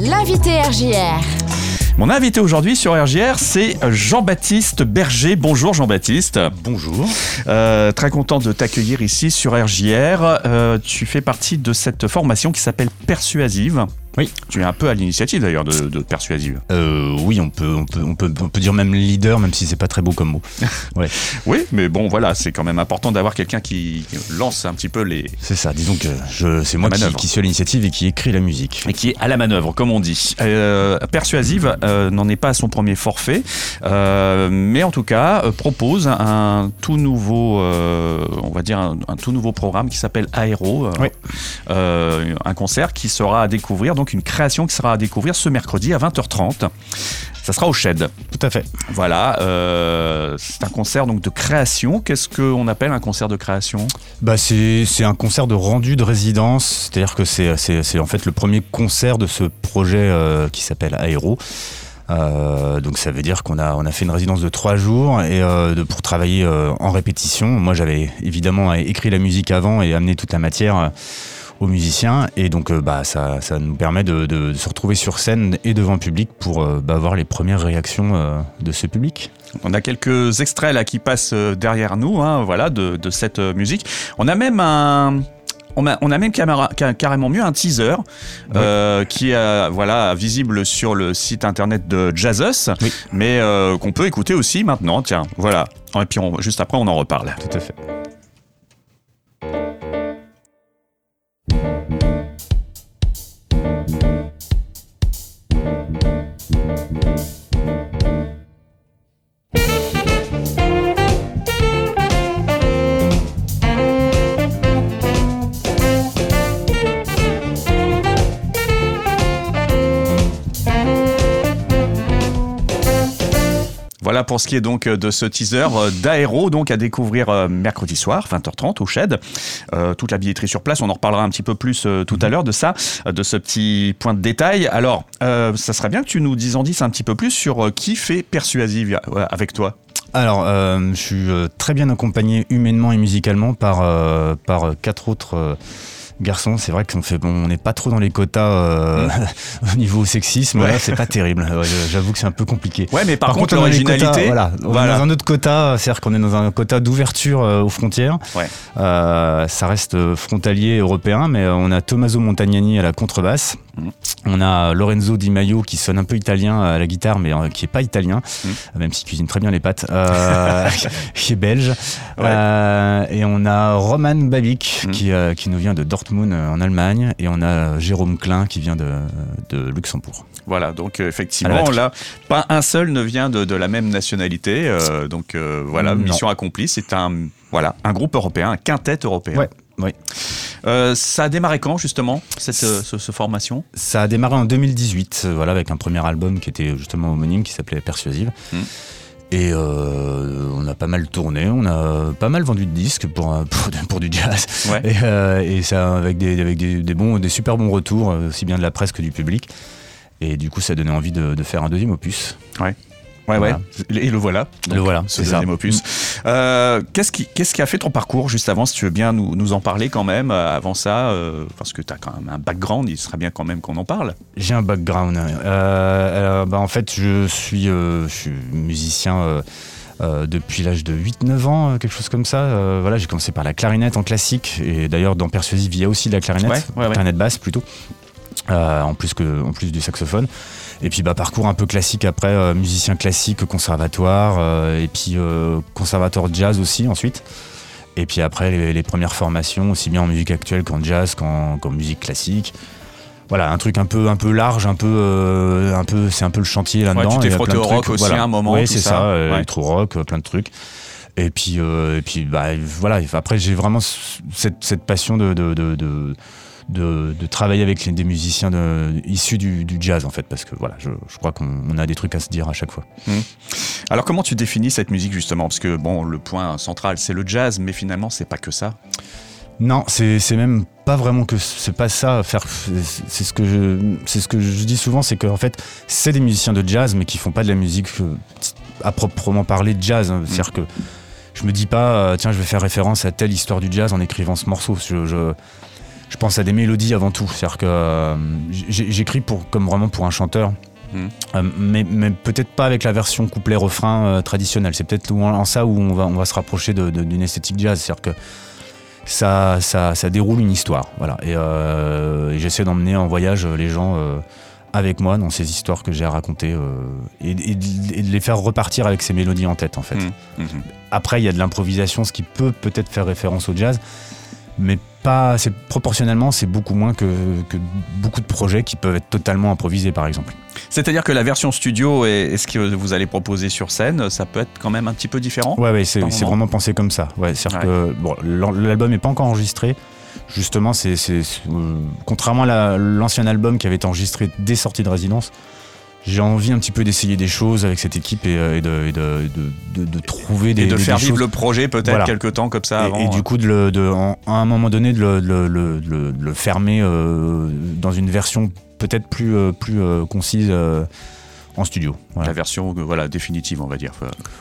L'invité RJR. Mon invité aujourd'hui sur RGR, c'est Jean-Baptiste Berger. Bonjour Jean-Baptiste. Bonjour. Euh, très content de t'accueillir ici sur RJR. Euh, tu fais partie de cette formation qui s'appelle Persuasive. Oui. Tu es un peu à l'initiative d'ailleurs de, de Persuasive. Euh, oui, on peut, on, peut, on, peut, on peut dire même leader, même si c'est pas très beau comme mot. Ouais. Oui, mais bon voilà, c'est quand même important d'avoir quelqu'un qui lance un petit peu les... C'est ça, disons que je, c'est moi qui, qui suis à l'initiative et qui écrit la musique. et qui est à la manœuvre, comme on dit. Euh, Persuasive euh, n'en est pas à son premier forfait, euh, mais en tout cas propose un tout nouveau, on va dire un, un tout nouveau programme qui s'appelle Aéro, Oui. un concert qui sera à découvrir, donc une création qui sera à découvrir ce mercredi à 20h30. Ça sera au Shed. Tout à fait. Voilà, euh, c'est un concert donc de création. Qu'est-ce qu'on appelle un concert de création? Bah c'est, un concert de rendu de résidence, c'est-à-dire que c'est, en fait le premier concert de ce projet euh, qui s'appelle Aéro. Euh, donc ça veut dire qu'on a, on a fait une résidence de trois jours et euh, de, pour travailler euh, en répétition. Moi j'avais évidemment écrit la musique avant et amené toute la matière aux musiciens et donc euh, bah, ça, ça nous permet de, se retrouver sur scène et devant public pour euh, bah, voir les premières réactions euh, de ce public. On a quelques extraits là qui passent derrière nous, hein, voilà, de, de cette musique. On a même un. On a, on a même caméra- carrément mieux un teaser euh, qui est voilà, visible sur le site internet de Jazzus, Oui. mais euh, qu'on peut écouter aussi maintenant. Tiens, voilà. Et puis on- juste après, on en reparle. Tout à fait. Pour ce qui est donc euh, de ce teaser euh, d'Aéro, donc à découvrir euh, mercredi soir, 20h30 au Shed. Euh, toute la billetterie sur place, on en reparlera un petit peu plus euh, tout à l'heure de ça, de ce petit point de détail. Alors, euh, ça serait bien que tu nous dises en dises un petit peu plus sur qui fait Persuasive avec toi. Alors, je suis très bien accompagné humainement et musicalement par, par quatre autres garçons. C'est vrai qu'on fait, bon, on n'est pas trop dans les quotas euh, au niveau sexisme. Ouais. C'est pas terrible. Ouais, J'avoue que c'est un peu compliqué. Ouais, mais par, contre, on est dans les quotas, l'originalité, voilà, on est dans un autre quota, c'est-à-dire qu'on est dans un quota d'ouverture euh, aux frontières. Ouais. Euh, ça reste frontalier européen, mais on a Tommaso Montagnani à la contrebasse. Mhm. On a Lorenzo Di Maio qui sonne un peu italien à la guitare, mais euh, qui est pas italien, Mhm. même s'il cuisine très bien les pâtes, euh, qui est belge. Ouais. Euh, et on a Roman Babik Mhm. qui, euh, qui nous vient de Dortmund euh, en Allemagne, et on a Jérôme Klein qui vient de, de Luxembourg. Voilà, donc euh, effectivement, là, pas un seul ne vient de, de la même nationalité. euh, donc euh, voilà, Non. mission accomplie. C'est un, voilà, un groupe européen, un quintet européen. Ouais, ouais. Euh, ça a démarré quand justement cette euh, ce- ce formation? Ça a démarré en 2018, euh, voilà, avec un premier album qui était justement homonyme, qui s'appelait Persuasive. Mhm. Et euh, on a pas mal tourné, on a pas mal vendu de disques pour, pour, pour du jazz. Ouais. Et, euh, et ça avec des, avec des, des bons, des super bons retours, aussi bien de la presse que du public. Et du coup, ça a donné envie de, de faire un deuxième opus. Ouais, Voilà. ouais. Et le voilà. Le voilà, ce deuxième opus. Euh, qu'est-ce, qui, qu'est-ce qui a fait ton parcours juste avant, si tu veux bien nous, nous en parler quand même, euh, avant ça, euh, parce que tu as quand même un background, il serait bien quand même qu'on en parle. J'ai un background. Euh, bah, en fait, je suis, je suis musicien euh, depuis l'âge de 8-9 ans, euh, quelque chose comme ça. Euh, voilà, j'ai commencé par la clarinette en classique. Et d'ailleurs, dans Persuasive, il y a aussi de la clarinette, Ouais, ouais, ouais. clarinette basse plutôt, euh, en, plus que, en plus du saxophone. Et puis, bah, parcours un peu classique après, euh, musicien classique, conservatoire, euh, et puis conservatoire jazz aussi ensuite. Et puis après, les, les premières formations, aussi bien en musique actuelle qu'en jazz, qu'en qu'en musique classique. Voilà, un truc un peu, un peu large, un peu, un peu, c'est un peu le chantier là-dedans. Ouais, tu t'es frotté au rock trucs, aussi à un moment, Oui, c'est ça. ça, Ouais. électro rock, euh, plein de trucs. Et puis, et puis, bah, voilà. Après, j'ai vraiment cette, cette passion de, de, de, de, de- de travailler avec les- des musiciens de, issus du, du jazz, en fait, parce que voilà, je, je crois qu'on on a des trucs à se dire à chaque fois. Alors comment tu définis cette musique justement? Parce que bon, le point central c'est le jazz, mais finalement c'est pas que ça. Non, c'est c'est même pas vraiment que c'est pas ça. Faire, c'est- ce que je, c'est ce que je dis souvent, c'est qu'en fait, c'est des musiciens de jazz, mais qui font pas de la musique euh, à proprement parler de jazz. hein. C'est-à-dire que je me dis pas, euh, tiens, je vais faire référence à telle histoire du jazz en écrivant ce morceau. Je, je, je pense à des mélodies avant tout. C'est-à-dire que euh, j'écris pour, comme vraiment pour un chanteur. Mhm. Euh, mais mais peut-être pas avec la version couplet-refrain euh, traditionnelle. C'est peut-être en, en ça où on va, on va se rapprocher d'une esthétique jazz. C'est-à-dire que ça, ça, ça déroule une histoire. Voilà. Et, euh, et j'essaie d'emmener en voyage les gens avec moi dans ces histoires que j'ai à raconter et, et de- et de les faire repartir avec ces mélodies en tête, en fait. Mhm. Mhm. Après, il y a de l'improvisation, ce qui peut peut-être faire référence au jazz, mais pas. C'est proportionnellement, c'est beaucoup moins que, que beaucoup de projets qui peuvent être totalement improvisés, par exemple. C'est-à-dire que la version studio et, et ce que vous allez proposer sur scène, ça peut être quand même un petit peu différent. Ouais, ouais, c'est vraiment pensé comme ça. Ouais, que bon, l'album n'est pas encore enregistré. Justement, c'est euh, contrairement à la- l'ancien album qui avait été enregistré dès sortie de résidence. J'ai envie un petit peu d'essayer des choses avec cette équipe et, euh, et de, et de, de- de- de trouver des Et de des- faire des vivre choses le projet peut-être Voilà. quelque temps comme ça Et- avant. Et, du coup, de le- de- en- à un moment donné, de le, fermer euh, dans une version peut-être plus, euh, plus euh, concise euh, en studio. Voilà. La version euh, voilà, définitive, on va dire.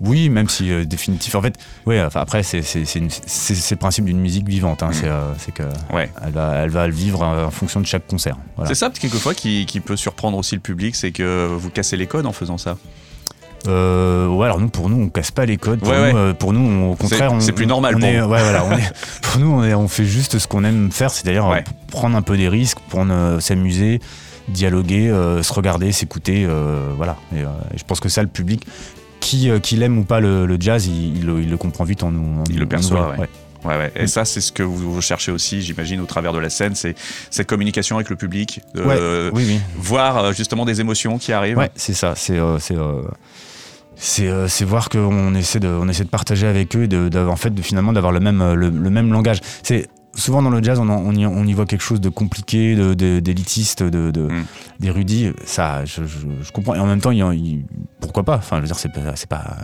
Oui, même si euh, définitif. En fait, ouais, enfin, après, c'est le principe d'une musique vivante. hein. Mm. C'est euh, c'est que Ouais. elle va, elle va le vivre euh, en fonction de chaque concert. Voilà. C'est ça, quelquefois, qui, qui peut surprendre aussi le public, c'est que vous cassez les codes en faisant ça. Euh, ouais, alors nous, pour nous, on casse pas les codes. Pour, Ouais, nous, ouais. pour nous, on- au contraire, on- c'est plus normal on pour est, vous. ouais, voilà, on est, pour nous, on, est- on fait juste ce qu'on aime faire, c'est-à-dire prendre un peu des risques, prendre, s'amuser, dialoguer, euh, se regarder, s'écouter, euh, voilà. Et, euh, et je pense que ça, le public, qui, euh, qu'il aime ou pas le, le jazz, il, il le- il le comprend vite en nous. Il le perçoit, ouais. Ouais, ouais. Et Mm. ça, c'est ce que vous recherchez aussi, j'imagine, au travers de la scène, c'est cette communication avec le public, Ouais, euh, oui, oui. voir justement des émotions qui arrivent. Ouais, c'est ça. C'est euh, euh, voir qu'on essaie de on essaie de partager avec eux et de, de- en fait de finalement d'avoir le même le, le même langage. C'est souvent dans le jazz on, y, on y voit quelque chose de compliqué, de de- d'élitiste, de, de- Mm. d'érudit. Ça, je, je, je comprends. Et en même temps, il il- pourquoi pas? Enfin, je veux dire, c'est pas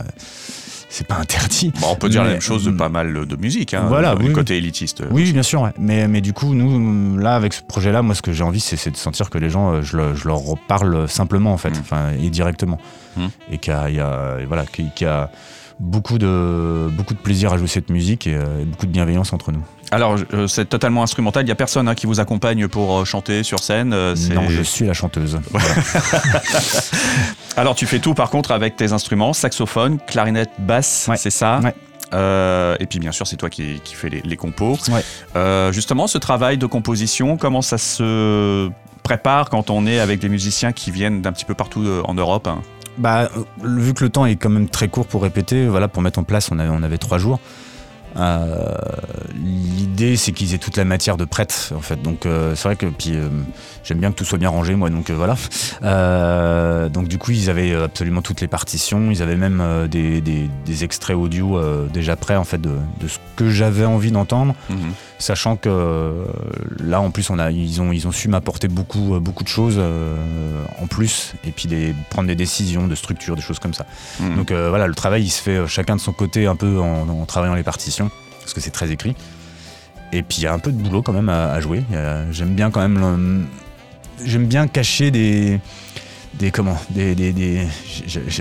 c'est pas interdit. Bon, on peut dire la même chose de mm. pas mal de musique, hein, Voilà, du oui, côté élitiste. Oui, bien sûr. ouais. Mais, mais du coup, nous, là, avec ce projet-là, moi, ce que j'ai envie, c'est de sentir que les gens, euh, je, le- je leur parle simplement, en fait, Mm. enfin, et directement. Mm. Et qu'il y a, et voilà, qu'il y a beaucoup de, beaucoup de plaisir à jouer cette musique et, euh, et beaucoup de bienveillance entre nous. Alors, euh, c'est totalement instrumental, il n'y a personne hein, qui vous accompagne pour euh, chanter sur scène. Non, je suis la chanteuse. Voilà. Alors, tu fais tout par contre avec tes instruments, saxophone, clarinette, basse, Ouais. c'est ça Ouais. Euh, et puis bien sûr, c'est toi qui, qui fais les, les compos. Ouais. Euh, justement, ce travail de composition, comment ça se prépare quand on est avec des musiciens qui viennent d'un petit peu partout en Europe hein? Bah, euh, vu que le temps est quand même très court pour répéter, voilà, pour mettre en place, on avait, on avait trois jours. Euh, L'idée, c'est qu'ils aient toute la matière de prête, en fait. Donc, euh, c'est vrai que puis j'aime bien que tout soit bien rangé, moi. Donc voilà. Donc du coup, ils avaient absolument toutes les partitions. Ils avaient même des, des- extraits audio déjà prêts, en fait, de, de ce que j'avais envie d'entendre Mhm. Sachant que euh, là en plus on a ils ont ils ont su m'apporter beaucoup euh, beaucoup de choses euh, en plus et puis des, prendre des décisions de structure des choses comme ça. Mhm. donc euh, voilà le travail il se fait chacun de son côté un peu en, en travaillant les partitions parce que c'est très écrit. Et puis il y a un peu de boulot quand même à, à jouer. J'aime bien quand même j'aime bien cacher des des comment des, des, des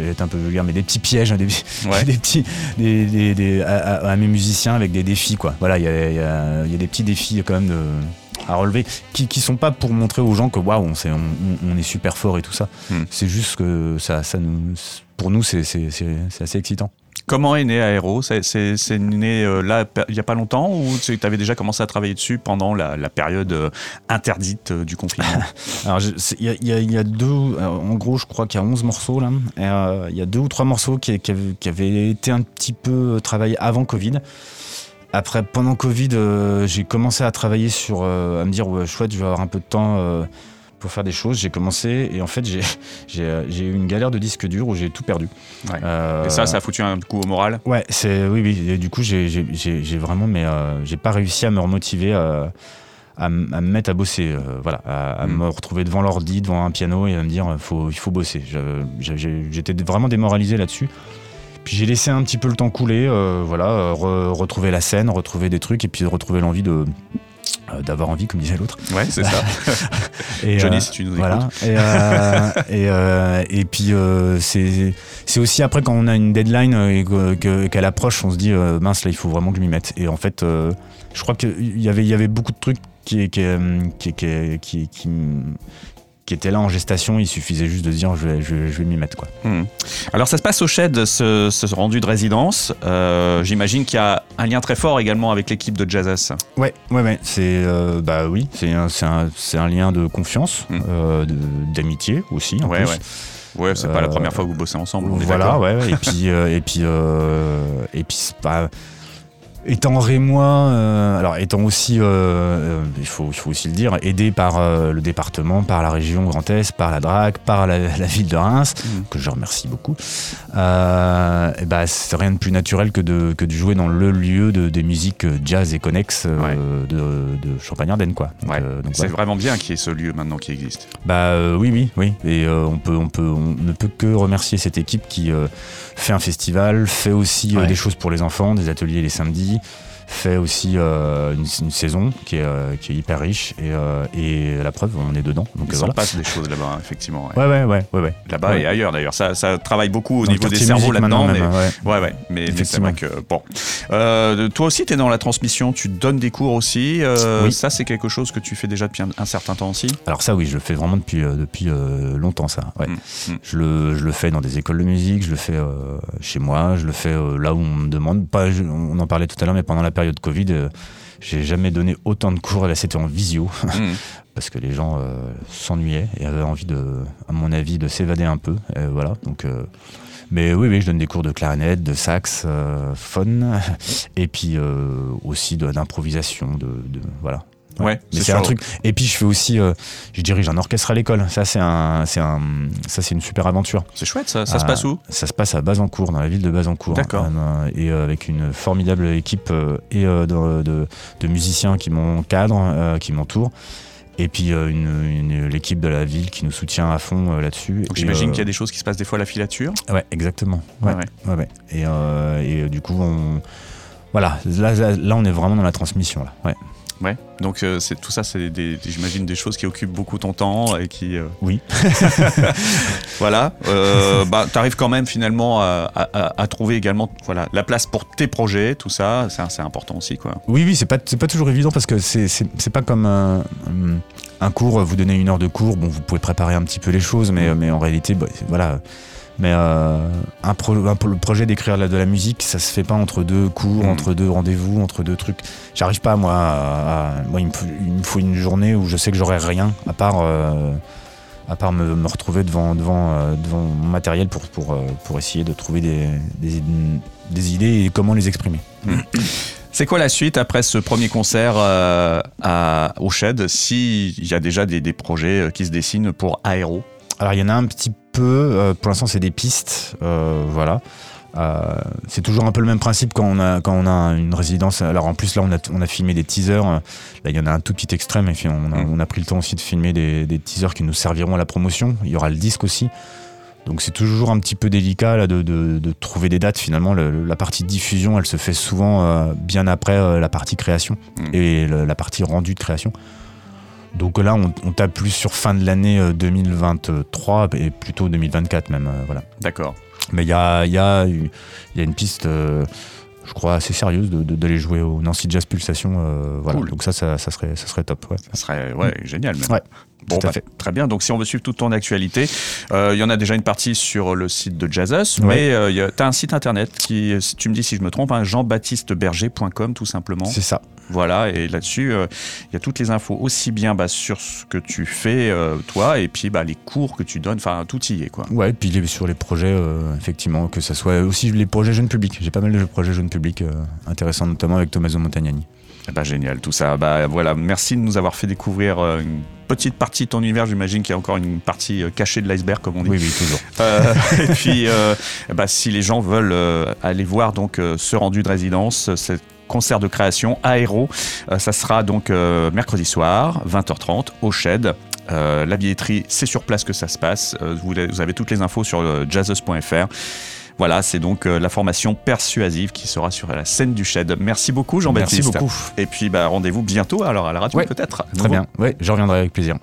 vais être un peu vulgaire mais des petits pièges hein, des, Ouais. des petits des, des- des- à, à- mes musiciens avec des défis quoi voilà il y a, il y a- il y a des petits défis quand même de, à relever qui, qui sont pas pour montrer aux gens que waouh on, sait- on, on- est super fort et tout ça Hmm. c'est juste que ça, ça nous pour nous c'est c'est- c'est- c'est assez excitant Comment est né Aéro? C'est né euh, là il n'y a pas longtemps ou tu avais déjà commencé à travailler dessus pendant la, période euh, interdite euh, du confinement? Alors, il y a, deux, en gros, je crois qu'il y a 11 morceaux là. Il y a deux ou trois morceaux qui, avaient, été un petit peu travaillés avant Covid. Après, pendant Covid, j'ai commencé à travailler sur, à me dire, ouais, chouette, je vais avoir un peu de temps pour faire des choses. J'ai commencé et en fait, j'ai euh, j'ai eu une galère de disque dur où j'ai tout perdu. Ouais. Euh, Et ça, ça a foutu un coup au moral? Ouais, c'est oui, oui. Et du coup, j'ai vraiment, mais euh, j'ai pas réussi à me remotiver à, à me mettre à bosser, voilà, à, à Mm. me retrouver devant l'ordi, devant un piano et à me dire, faut, il faut bosser. J'étais vraiment démoralisé là-dessus. Puis j'ai laissé un petit peu le temps couler, euh, voilà, re- retrouver la scène, retrouver des trucs et puis retrouver l'envie de euh, d'avoir envie, comme disait l'autre. Ouais, c'est ça. Et, Johnny, euh, si tu nous voilà. Et, euh, et, et puis c'est aussi après quand on a une deadline et que- que- qu'elle approche, on se dit mince là il faut vraiment que je m'y mette. Et en fait, je crois qu'il y avait il y avait beaucoup de trucs qui qui qui qui, qui, étaient là en gestation. Il suffisait juste de dire je vais je, vais- je vais m'y mettre quoi. Hmm. Alors ça se passe au Shed, ce, ce rendu de résidence. Euh, J'imagine qu'il y a un lien très fort également avec l'équipe de Jazzes. Ouais, ouais, ouais. C'est euh, bah oui, c'est un, c'est un, c'est un lien de confiance, Mm. euh, d'amitié aussi. En Ouais, plus. ouais. Ouais, c'est pas la première fois que vous bossez ensemble. on Voilà, ouais. Et puis, et puis, et puis, c'est pas. Étant rémois, euh, alors étant aussi, euh, euh, il, faut, il faut aussi le dire, aidé par euh, le département, par la région Grand Est, par la DRAC, par la, la ville de Reims, Mhm. que je remercie beaucoup, et bah, c'est rien de plus naturel que de, que de jouer dans le lieu de, des musiques jazz et connexes de, de Champagne-Ardenne. Quoi. Donc, Ouais. donc C'est vraiment bien qu'il y ait ce lieu maintenant qui existe. Bah oui, oui, oui. Et on peut, on peut, on ne peut que remercier cette équipe qui fait un festival, fait aussi des choses pour les enfants, des ateliers les samedis, dit fait aussi euh, une, une saison qui est, euh, qui est hyper riche et, euh, et la preuve, on est dedans. Donc Il voilà. passe des choses là-bas, hein, effectivement. ouais. Ouais, ouais, ouais, ouais. Là-bas Ouais. et ailleurs d'ailleurs. Ça, ça travaille beaucoup au Dans niveau des cerveaux là-dedans. Mais... ouais. Ouais. Mais, Effectivement. que. Bon. Toi aussi, tu es dans la transmission, tu donnes des cours aussi. Oui. Ça, c'est quelque chose que tu fais déjà depuis un, un certain temps aussi? Alors ça, oui, je le fais vraiment depuis, depuis longtemps, ça. Ouais. Mm, mm. Je, le, je le fais dans des écoles de musique, je le fais chez moi, je le fais là où on me demande. Pas, on en parlait tout à l'heure, mais pendant la période Covid, euh, j'ai jamais donné autant de cours. Là, c'était en visio, Mm. parce que les gens euh, s'ennuyaient et avaient envie, de, à mon avis, de s'évader un peu. Euh, voilà, donc... euh, mais oui, oui, je donne des cours de clarinette, de sax, phone, et puis aussi d'improvisation, de, de- voilà. Ouais, Mais c'est un truc. Et puis je fais aussi, euh, je dirige un orchestre à l'école. Ça c'est un, c'est un, ça c'est une super aventure. C'est chouette, ça. Ça se Ah, passe où? Ça se passe à Bazancourt, dans la ville de Bazancourt. D'accord. Euh, et euh, avec une formidable équipe euh, et euh, de, de- de musiciens qui m'encadrent, euh, qui m'entourent. Et puis euh, une, une- l'équipe de la ville qui nous soutient à fond euh, là-dessus. Donc j'imagine euh, qu'il y a des choses qui se passent des fois à la filature. Ouais, exactement. Ouais, Ouais, ouais. ouais, ouais. Et, euh, et euh, du coup, on, voilà, là, là, là, on est vraiment dans la transmission là. Ouais. Ouais. Donc euh, c'est tout ça, c'est des, des- j'imagine des choses qui occupent beaucoup ton temps et qui. euh, Oui. voilà. Euh, bah, t'arrives quand même finalement à, à- à- à trouver également, voilà, la place pour tes projets, tout ça. C'est important aussi, quoi. Oui, oui, c'est pas, pas toujours évident parce que c'est, c'est, pas comme un, un cours, vous donnez une heure de cours, bon, vous pouvez préparer un petit peu les choses, mais, mais en réalité, bah, voilà. Mais euh, un pro- un pro- le projet d'écrire de la musique, ça se fait pas entre deux cours, Mm. entre deux rendez-vous, entre deux trucs. J'arrive pas, moi, à, à- moi il, me faut, il me faut une journée où je sais que j'aurai rien à part, euh, à part me, me retrouver devant, devant, euh, devant mon matériel pour, pour, pour essayer de trouver des, des, des idées et comment les exprimer. C'est quoi la suite après ce premier concert à, au Shed S'il y a déjà des, des projets qui se dessinent pour Aéro? Alors il y en a un petit peu, euh, pour l'instant c'est des pistes, euh, voilà. Euh, c'est toujours un peu le même principe quand on a, quand on a une résidence. Alors en plus là on a, on a filmé des teasers, là il y en a un tout petit extrême et puis on a, on a pris le temps aussi de filmer des, des teasers qui nous serviront à la promotion. Il y aura le disque aussi. Donc c'est toujours un petit peu délicat là, de, de- de trouver des dates finalement. Le- la partie diffusion elle se fait souvent euh, bien après euh, la partie création Mm. et le- la partie rendue de création. Donc là, on, on tape plus sur fin de l'année euh, 2023 et plutôt 2024 même. euh, voilà. D'accord. Mais il y a, il y, a, eu- il y a une piste, euh, je crois, assez sérieuse de- de- d'aller jouer au Nancy Jazz Pulsation. euh, voilà. Cool. Donc ça, ça, ça serait, ça serait top. Ouais. Ça serait ouais, génial même. Ouais, Bon, tout à bah, fait. Très bien. Donc, si on veut suivre toute ton actualité, euh, il y en a déjà une partie sur le site de Jazzus, Ouais. mais tu as un site internet qui, si tu me dis si je me trompe, hein, jean-baptisteberger.com tout simplement. C'est ça. Voilà, et là-dessus, euh, il y a toutes les infos aussi bien bah, sur ce que tu fais euh, toi, et puis bah, les cours que tu donnes, enfin tout y est quoi. Ouais, puis les- sur les projets, euh, effectivement, que ce soit aussi les projets jeunes publics. J'ai pas mal de projets jeunes publics euh, intéressants, notamment avec Tommaso Montagnani. Eh ben, génial, tout ça. Bah, voilà, merci de nous avoir fait découvrir euh, une petite partie de ton univers. J'imagine qu'il y a encore une partie euh, cachée de l'iceberg, comme on dit. Oui, oui, toujours. Euh, et puis, euh, bah, si les gens veulent euh, aller voir donc ce rendu de résidence, euh, ce concert de création Aéro, ça sera donc euh, mercredi soir, 20h30, au Shed. Euh, la billetterie, c'est sur place que ça se passe. Euh, vous, vous avez toutes les infos sur jazzes.fr. Voilà, c'est donc la formation persuasive qui sera sur la scène du Shed. Merci beaucoup Jean-Baptiste. Merci beaucoup. Et puis bah, rendez-vous bientôt alors à la radio peut-être. Très bien, oui, je reviendrai avec plaisir.